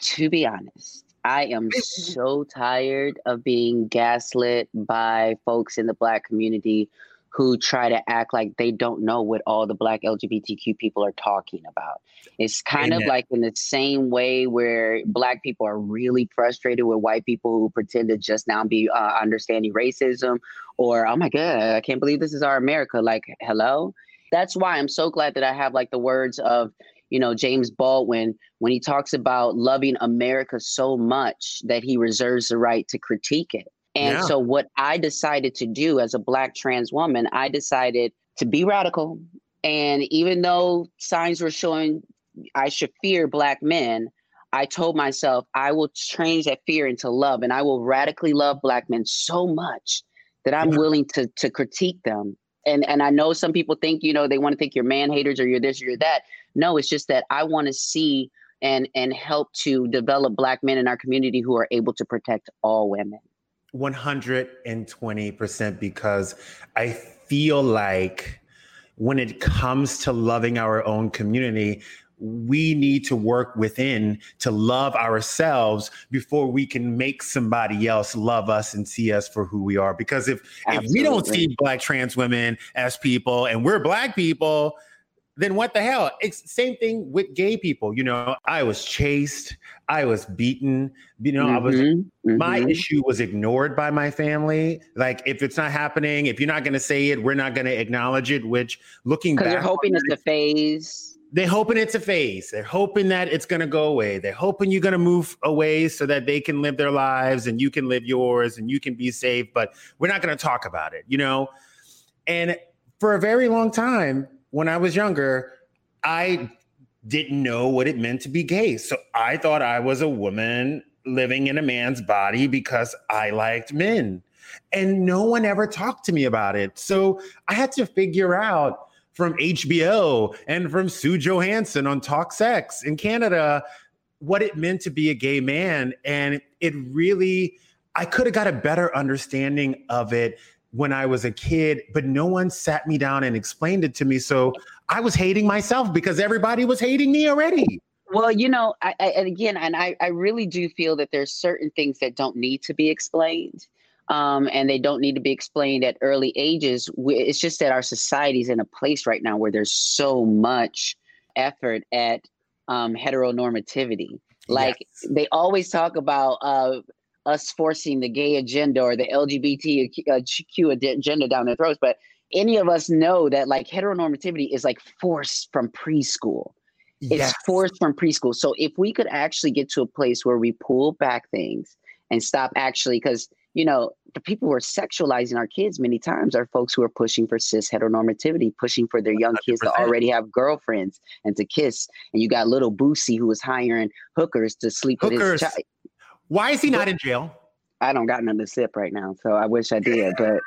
to be honest, I am so tired of being gaslit by folks in the Black community who try to act like they don't know what all the Black LGBTQ people are talking about. It's kind Amen. of like in the same way where Black people are really frustrated with white people who pretend to just now be uh, understanding racism or, oh my God, I can't believe this is our America. Like, hello? That's why I'm so glad that I have like the words of, you know, James Baldwin, when he talks about loving America so much that he reserves the right to critique it. And yeah. so, what I decided to do as a Black trans woman, I decided to be radical. And even though signs were showing I should fear Black men, I told myself I will change that fear into love and I will radically love Black men so much that I'm yeah. willing to, to critique them. And, and I know some people think, you know, they want to think you're man haters or you're this or you're that. No, it's just that I want to see and and help to develop black men in our community who are able to protect all women. 120% because I feel like when it comes to loving our own community, we need to work within to love ourselves before we can make somebody else love us and see us for who we are. Because if Absolutely. if we don't see black trans women as people and we're black people, then what the hell? It's same thing with gay people. You know, I was chased, I was beaten. You know, mm-hmm, I was mm-hmm. my issue was ignored by my family. Like, if it's not happening, if you're not going to say it, we're not going to acknowledge it. Which, looking back, you're hoping it's a phase. They're hoping it's a phase. They're hoping that it's going to go away. They're hoping you're going to move away so that they can live their lives and you can live yours and you can be safe. But we're not going to talk about it. You know, and for a very long time when I was younger, I didn't know what it meant to be gay. So I thought I was a woman living in a man's body because I liked men. And no one ever talked to me about it. So I had to figure out from HBO and from Sue Johanson on Talk Sex in Canada what it meant to be a gay man. And it really, I could have got a better understanding of it when I was a kid, but no one sat me down and explained it to me. So I was hating myself because everybody was hating me already. Well, you know, I, I, and again, and I, I really do feel that there's certain things that don't need to be explained. Um, and they don't need to be explained at early ages. It's just that our society is in a place right now where there's so much effort at um, heteronormativity. Like yes. they always talk about uh, us forcing the gay agenda or the LGBTQ uh, agenda down their throats, but any of us know that like heteronormativity is like forced from preschool. Yes. It's forced from preschool. So if we could actually get to a place where we pull back things and stop actually, because you know, the people who are sexualizing our kids many times are folks who are pushing for cis heteronormativity, pushing for their young 100%. kids to already have girlfriends and to kiss. And you got little Boosie who is hiring hookers to sleep hookers. with his child. Why is he not in jail? I don't got nothing to sip right now, so I wish I did, but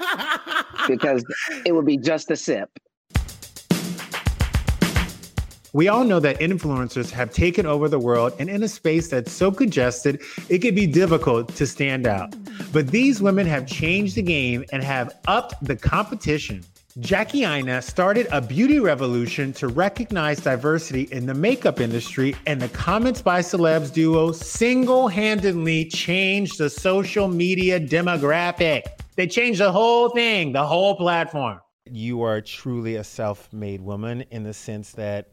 because it would be just a sip. We all know that influencers have taken over the world, and in a space that's so congested, it can be difficult to stand out. But these women have changed the game and have upped the competition. Jackie Aina started a beauty revolution to recognize diversity in the makeup industry, and the Comments by Celebs duo single handedly changed the social media demographic. They changed the whole thing, the whole platform. You are truly a self made woman in the sense that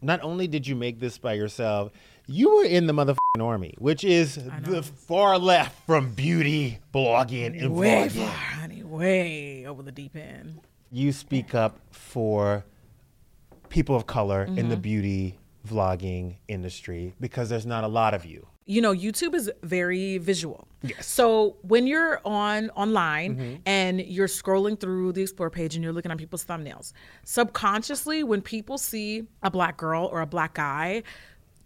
not only did you make this by yourself, you were in the motherfucking army, which is the far left from beauty blogging and way vlogging. far, honey, way over the deep end you speak up for people of color mm-hmm. in the mm-hmm. beauty vlogging industry because there's not a lot of you. You know, YouTube is very visual. Yes. So when you're on online mm-hmm. and you're scrolling through the explore page and you're looking at people's thumbnails, subconsciously when people see a black girl or a black guy,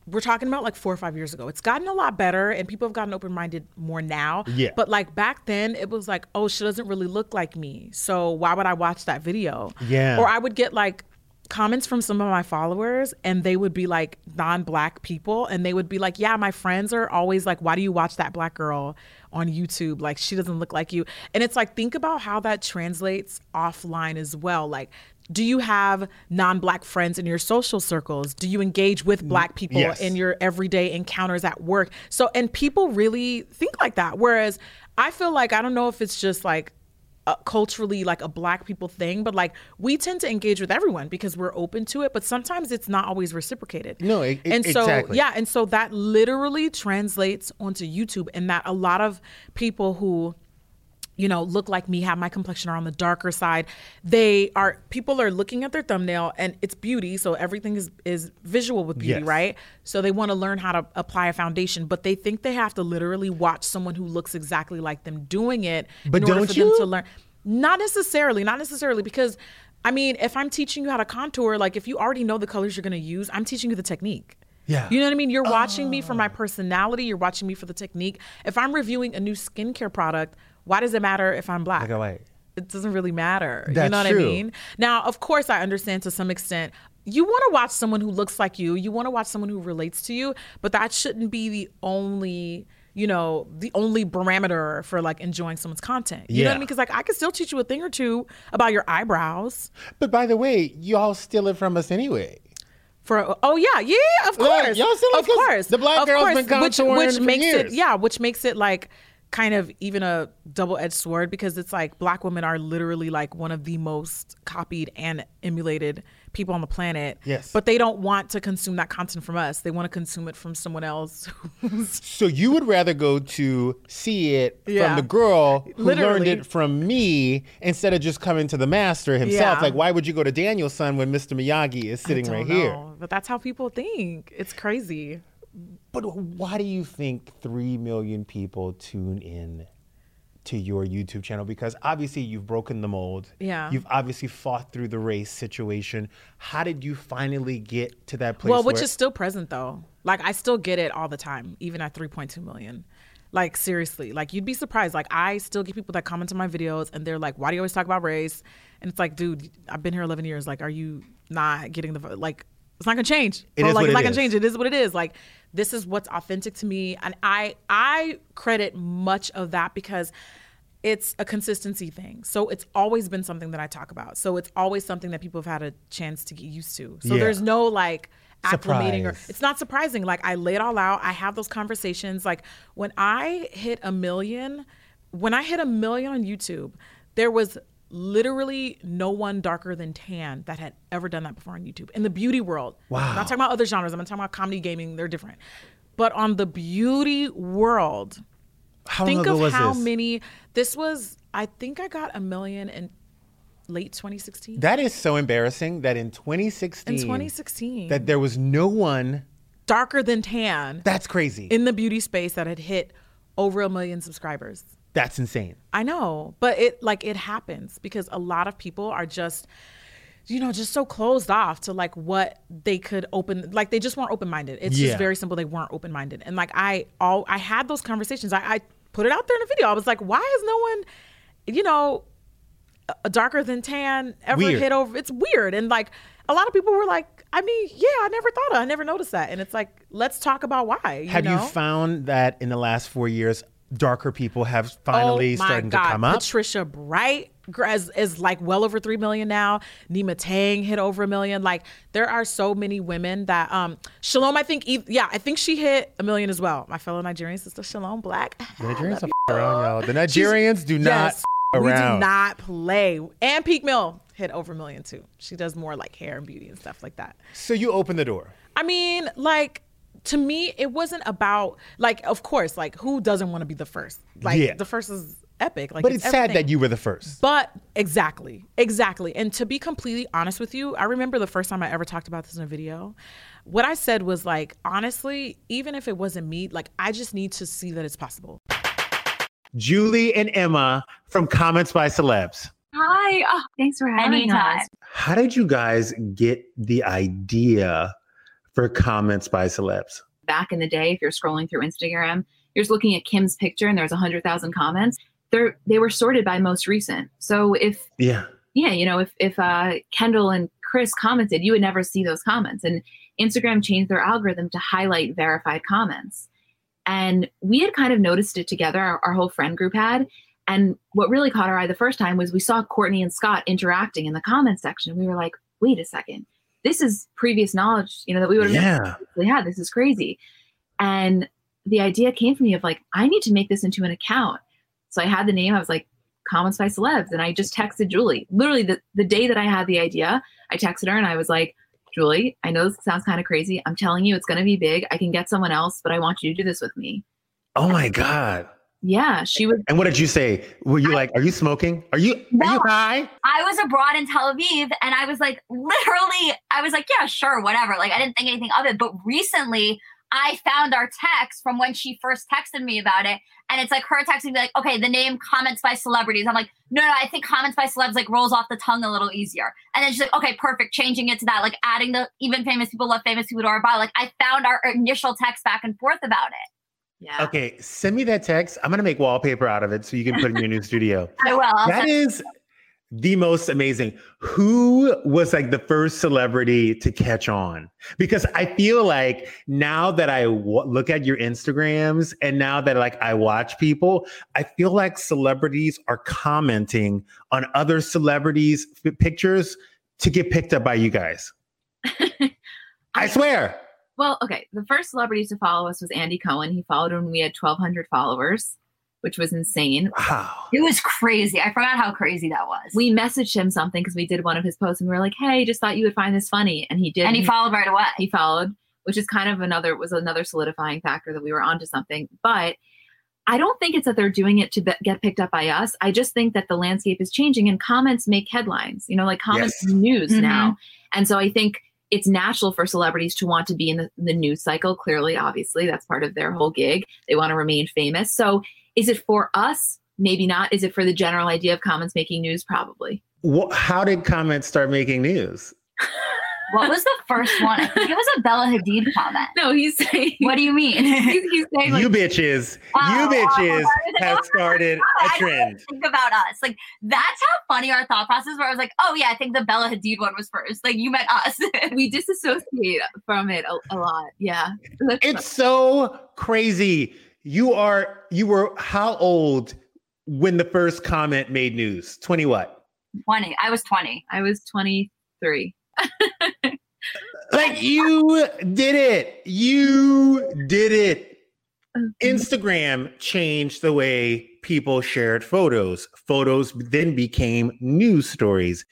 we're talking about like four or five years ago. It's gotten a lot better and people have gotten open minded more now. Yeah. But like back then, it was like, oh, she doesn't really look like me. So why would I watch that video? Yeah. Or I would get like comments from some of my followers and they would be like non-black people and they would be like yeah my friends are always like why do you watch that black girl on youtube like she doesn't look like you and it's like think about how that translates offline as well like do you have non-black friends in your social circles do you engage with black people yes. in your everyday encounters at work so and people really think like that whereas i feel like i don't know if it's just like uh, culturally like a black people thing but like we tend to engage with everyone because we're open to it but sometimes it's not always reciprocated No, e- and so exactly. yeah and so that literally translates onto youtube and that a lot of people who you know look like me have my complexion are on the darker side they are people are looking at their thumbnail and it's beauty so everything is is visual with beauty Yes. right so they want to learn how to apply a foundation but they think they have to literally watch someone who looks exactly like them doing it But in order for them to learn not necessarily not necessarily because i mean if i'm teaching you how to contour like if you already know the colors you're going to use i'm teaching you the technique Yeah. you know what I mean? You're watching me for my oh. personality. You're watching me for the technique. If I'm reviewing a new skincare product, why does it matter if I'm black? Like, wait. It doesn't really matter. you know what true. I mean? Now, of course, I understand to some extent. You want to watch someone who looks like you. You want to watch someone who relates to you, but that shouldn't be the only, you know, the only parameter for like enjoying someone's content. You know what I mean? Because like I could still teach you a thing or two about your eyebrows. But by the way, y'all steal it from us anyway. For oh yeah yeah yeah, of Like, course y'all still of course the black of girl's course, been which which for makes years. it yeah which makes it like kind of even a double edged sword because it's like black women are literally like one of the most copied and emulated people on the planet Yes. but they don't want to consume that content from us they want to consume it from someone else So you would rather go to see it Yeah. from the girl who learned it from me instead of just coming to the master himself. Yeah. Like, why would you go to Daniel-san when Mr. Miyagi is sitting I right don't here? know, but that's how people think it's crazy But why do you think 3 million people tune in to your YouTube channel? Because obviously you've broken the mold. Yeah. You've obviously fought through the race situation. How did you finally get to that place? Well, which is still present though. Like I still get it all the time, even at 3.2 million. Like seriously, like you'd be surprised. Like I still get people that comment on my videos and they're like, "Why do you always talk about race?" And it's like, dude, I've been here 11 years. Like, are you not getting the like? It's not gonna change. It is like what it's it not gonna is. change. It is what it is. Like this is what's authentic to me, and I I credit much of that because it's a consistency thing. So it's always been something that I talk about. So it's always something that people have had a chance to get used to. So Yeah. there's no like acclimating or it's not surprising. Like I lay it all out. I have those conversations. Like when I hit a million, when I hit a million on YouTube, there was literally no one darker than tan that had ever done that before on YouTube in the beauty world. Wow. I'm not talking about other genres. I'm not talking about comedy, gaming. They're different. But on the beauty world, How think of how this? many. This was, I think I got a million in late 2016. That is so embarrassing that in 2016, in 2016, that there was no one. darker than tan That's crazy. in the beauty space that had hit over a million subscribers. That's insane. I know, but it like it happens because a lot of people are just you know just so closed off to like what they could open like they just weren't open minded. It's Yeah. just very simple they weren't open minded. And like I all I had those conversations. I, I put it out there in a video. I was like, why has no one you know a darker than tan ever Weird. hit over? It's weird. And like a lot of people were like, I mean, yeah, I never thought of, I never noticed that. And it's like, let's talk about why. You Have know? you found that in the last four years, darker people have finally oh starting God. to come up? Patricia Bright is, is like well over three million now. Nyma Tang hit over a million. Like there are so many women that um Shalom, I think yeah, I think she hit a million as well. My fellow Nigerian sister Shalom Blac. The Nigerians are f- around, y'all. The Nigerians do not Yes, f- we do not play. And Peak Mill hit over a million too. She does more like hair and beauty and stuff like that. So you open the door. I mean, like to me, it wasn't about like, of course, like who doesn't want to be the first? Like Yeah. the first is epic. Like, but it's, sad that you were the first. But exactly, exactly. And to be completely honest with you, I remember the first time I ever talked about this in a video. What I said was like, honestly, even if it wasn't me, like I just need to see that it's possible. Julie and Emma from Comments by Celebs. Hi. Oh, thanks for having Anytime. us. How did you guys get the idea for comments by celebs? Back in the day, if you're scrolling through Instagram, you're just looking at Kim's picture and there's 100,000 comments. They're, they were sorted by most recent. So if, yeah, yeah, you know, if, if uh, Kendall and Kris commented, you would never see those comments. And Instagram changed their algorithm to highlight verified comments. And we had kind of noticed it together, our, our whole friend group had. And what really caught our eye the first time was we saw Kourtney and Scott interacting in the comment section. We were like, wait a second, this is previous knowledge, you know, that we would have yeah. had. This is crazy. And the idea came from me of like, I need to make this into an account. So I had the name, I was like, Comments by Celebs. And I just texted Julie. Literally the, the day that I had the idea, I texted her and I was like, Julie, I know this sounds kind of crazy. I'm telling you, it's going to be big. I can get someone else, but I want you to do this with me. Oh my God. Yeah, she was. And what did you say? Were you like, are you smoking? Are you, No. are you high? I was abroad in Tel Aviv and I was like, literally, I was like, yeah, sure, whatever. Like, I didn't think anything of it. But recently, I found our text from when she first texted me about it. And it's like her texting me, like, okay, the name comments by celebrities. I'm like, no, no, I think comments by celebs like rolls off the tongue a little easier. And then she's like, okay, perfect, changing it to that, like adding the even famous people love famous people to our bio. Like, I found our initial text back and forth about it. Yeah. Okay, send me that text. I'm gonna make wallpaper out of it so you can put it in your new studio. I will. I'll That is the most amazing. Who was like the first celebrity to catch on? Because I feel like now that I w- look at your Instagrams and now that like I watch people, I feel like celebrities are commenting on other celebrities' f- pictures to get picked up by you guys. I swear. Well, okay. The first celebrity to follow us was Andy Cohen. He followed when we had 1,200 followers, which was insane. Wow. It was crazy. I forgot how crazy that was. We messaged him something because we did one of his posts and we were like, hey, just thought you would find this funny. And he did. and he followed right away. He followed, which is kind of another, was another solidifying factor that we were onto something. But I don't think it's that they're doing it to be- get picked up by us. I just think that the landscape is changing and comments make headlines, you know, like comments Yes. is news Mhm. now. And so I think it's natural for celebrities to want to be in the, the news cycle. Clearly, obviously, that's part of their whole gig. They want to remain famous. So is it for us? Maybe not. Is it for the general idea of comments making news? Probably. Wh- how did comments start making news? What was the first one? I think it was a Bella Hadid comment. No, he's saying. What do you mean? He's, he's saying like, you bitches, Oh, you bitches oh, have started a I didn't trend. think about us. Like that's how funny our thought process. Where I was like, oh yeah, I think the Bella Hadid one was first. Like you met us. we disassociate from it a, a lot. Yeah. It's so crazy. You are you were how old when the first comment made news? 20 what? Twenty. I was twenty. I was 23. Like you did it. You did it. Instagram changed the way people shared photos. Photos then became news stories.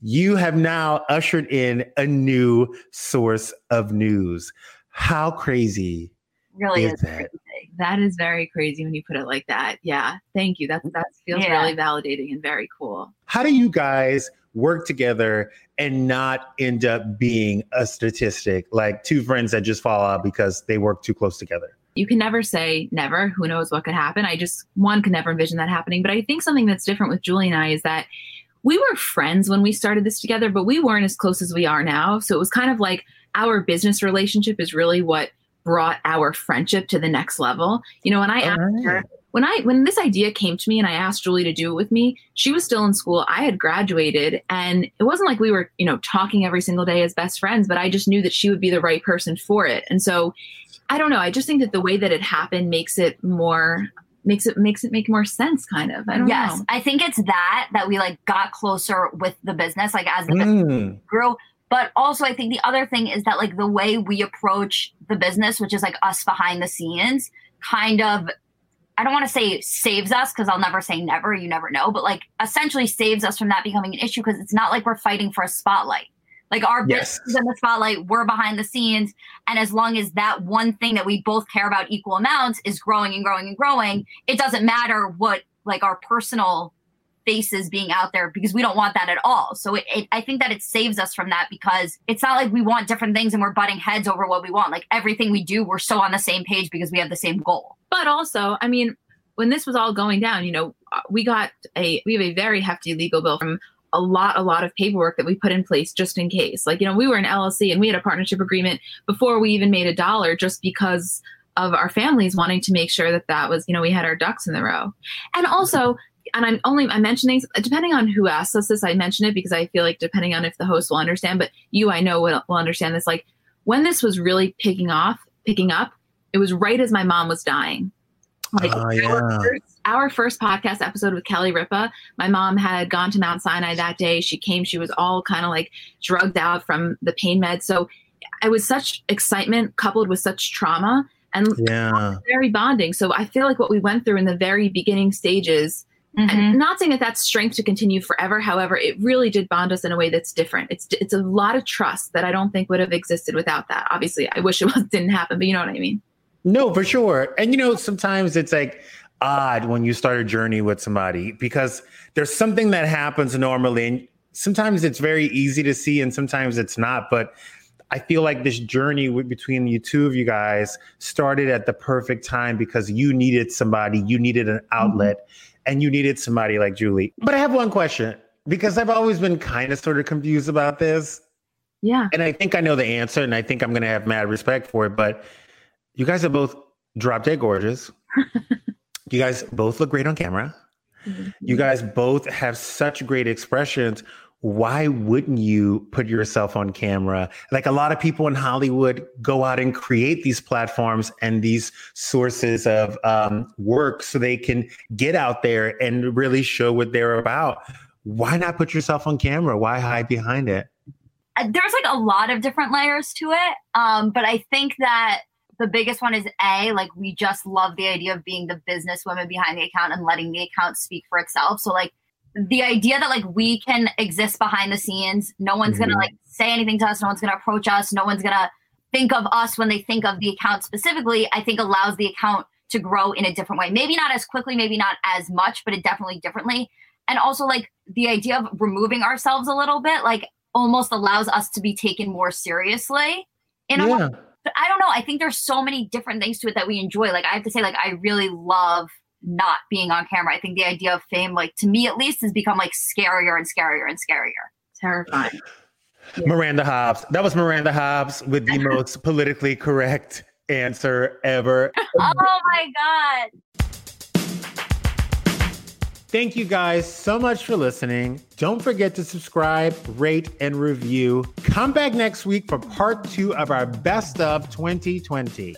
You have now ushered in a new source of news. How crazy Really is is. that? crazy. That is very crazy when you put it like that. Yeah. Thank you. That that feels Yeah. really validating and very cool. How do you guys work together and not end up being a statistic like two friends that just fall out because they work too close together? You can never say never. Who knows what could happen? I just one can never envision that happening. But I think something that's different with Julie and I is that we were friends when we started this together, but we weren't as close as we are now. So it was kind of like our business relationship is really what brought our friendship to the next level. You know, when I asked oh. her when I when this idea came to me and I asked Julie to do it with me, she was still in school. I had graduated and it wasn't like we were, you know, talking every single day as best friends, but I just knew that she would be the right person for it. And so I don't know, I just think that the way that it happened makes it more makes it makes it make more sense kind of. I don't yes, know. I think it's that that we like got closer with the business, like as the business Mm. grew. But also, I think the other thing is that like the way we approach the business, which is like us behind the scenes, kind of. I don't want to say saves us because I'll never say never, you never know, but like essentially saves us from that becoming an issue because it's not like we're fighting for a spotlight. Like our Yes. business is in the spotlight, we're behind the scenes. And as long as that one thing that we both care about equal amounts is growing and growing and growing, it doesn't matter what like our personal faces being out there because we don't want that at all. So it, it, I think that it saves us from that because it's not like we want different things and we're butting heads over what we want. Like everything we do, we're so on the same page because we have the same goal. But also, I mean, when this was all going down, you know, uh, we got a we have a very hefty legal bill from a lot, a lot of paperwork that we put in place just in case. Like, you know, we were an LLC and we had a partnership agreement before we even made a dollar just because of our families wanting to make sure that that was, you know, we had our ducks in the row. And also, and I'm only I'm mentioning depending on who asks us this, I mention it because I feel like depending on if the host will understand, but you I know will, will understand this. Like when this was really picking off, picking up, it was right as my mom was dying. Like Oh, our, yeah. first, our first podcast episode with Kelly Ripa, my mom had gone to Mount Sinai that day. She came, she was all kind of like drugged out from the pain meds. So it was such excitement coupled with such trauma and Yeah. very bonding. So I feel like what we went through in the very beginning stages, Mm-hmm. and not saying that that's strength to continue forever. However, it really did bond us in a way that's different. It's it's a lot of trust that I don't think would have existed without that. Obviously, I wish it was, didn't happen, but you know what I mean. No, for sure. And you know, sometimes it's like odd when you start a journey with somebody because there's something that happens normally, and sometimes it's very easy to see, and sometimes it's not. But I feel like this journey between you two of you guys started at the perfect time because you needed somebody, you needed an mm-hmm. outlet, and you needed somebody like Julie. But I have one question because I've always been kind of sort of confused about this. Yeah. And I think I know the answer, and I think I'm going to have mad respect for it. But you guys are both drop dead gorgeous. you guys both look great on camera. Mm-hmm. You guys both have such great expressions. Why wouldn't you put yourself on camera? Like a lot of people in Hollywood go out and create these platforms and these sources of um, work so they can get out there and really show what they're about. Why not put yourself on camera? Why hide behind it? Uh, there's like a lot of different layers to it. Um, but I think that the biggest one is A, like we just love the idea of being the businesswoman behind the account and letting the account speak for itself. So like the idea that like we can exist behind the scenes, no one's gonna Mhm. like say anything to us, no one's gonna approach us, no one's gonna think of us when they think of the account specifically, I think allows the account to grow in a different way. Maybe not as quickly, maybe not as much, but it definitely differently. And also like the idea of removing ourselves a little bit, like almost allows us to be taken more seriously in a way. Yeah. But I don't know. I think there's so many different things to it that we enjoy. Like I have to say, like I really love not being on camera. I think the idea of fame, like to me at least, has become like scarier and scarier and scarier. Terrifying. Miranda Hobbs. That was Miranda Hobbs with the most politically correct answer ever. oh my god. Thank you guys so much for listening. Don't forget to subscribe, rate, and review. Come back next week for part two of our best of 2020.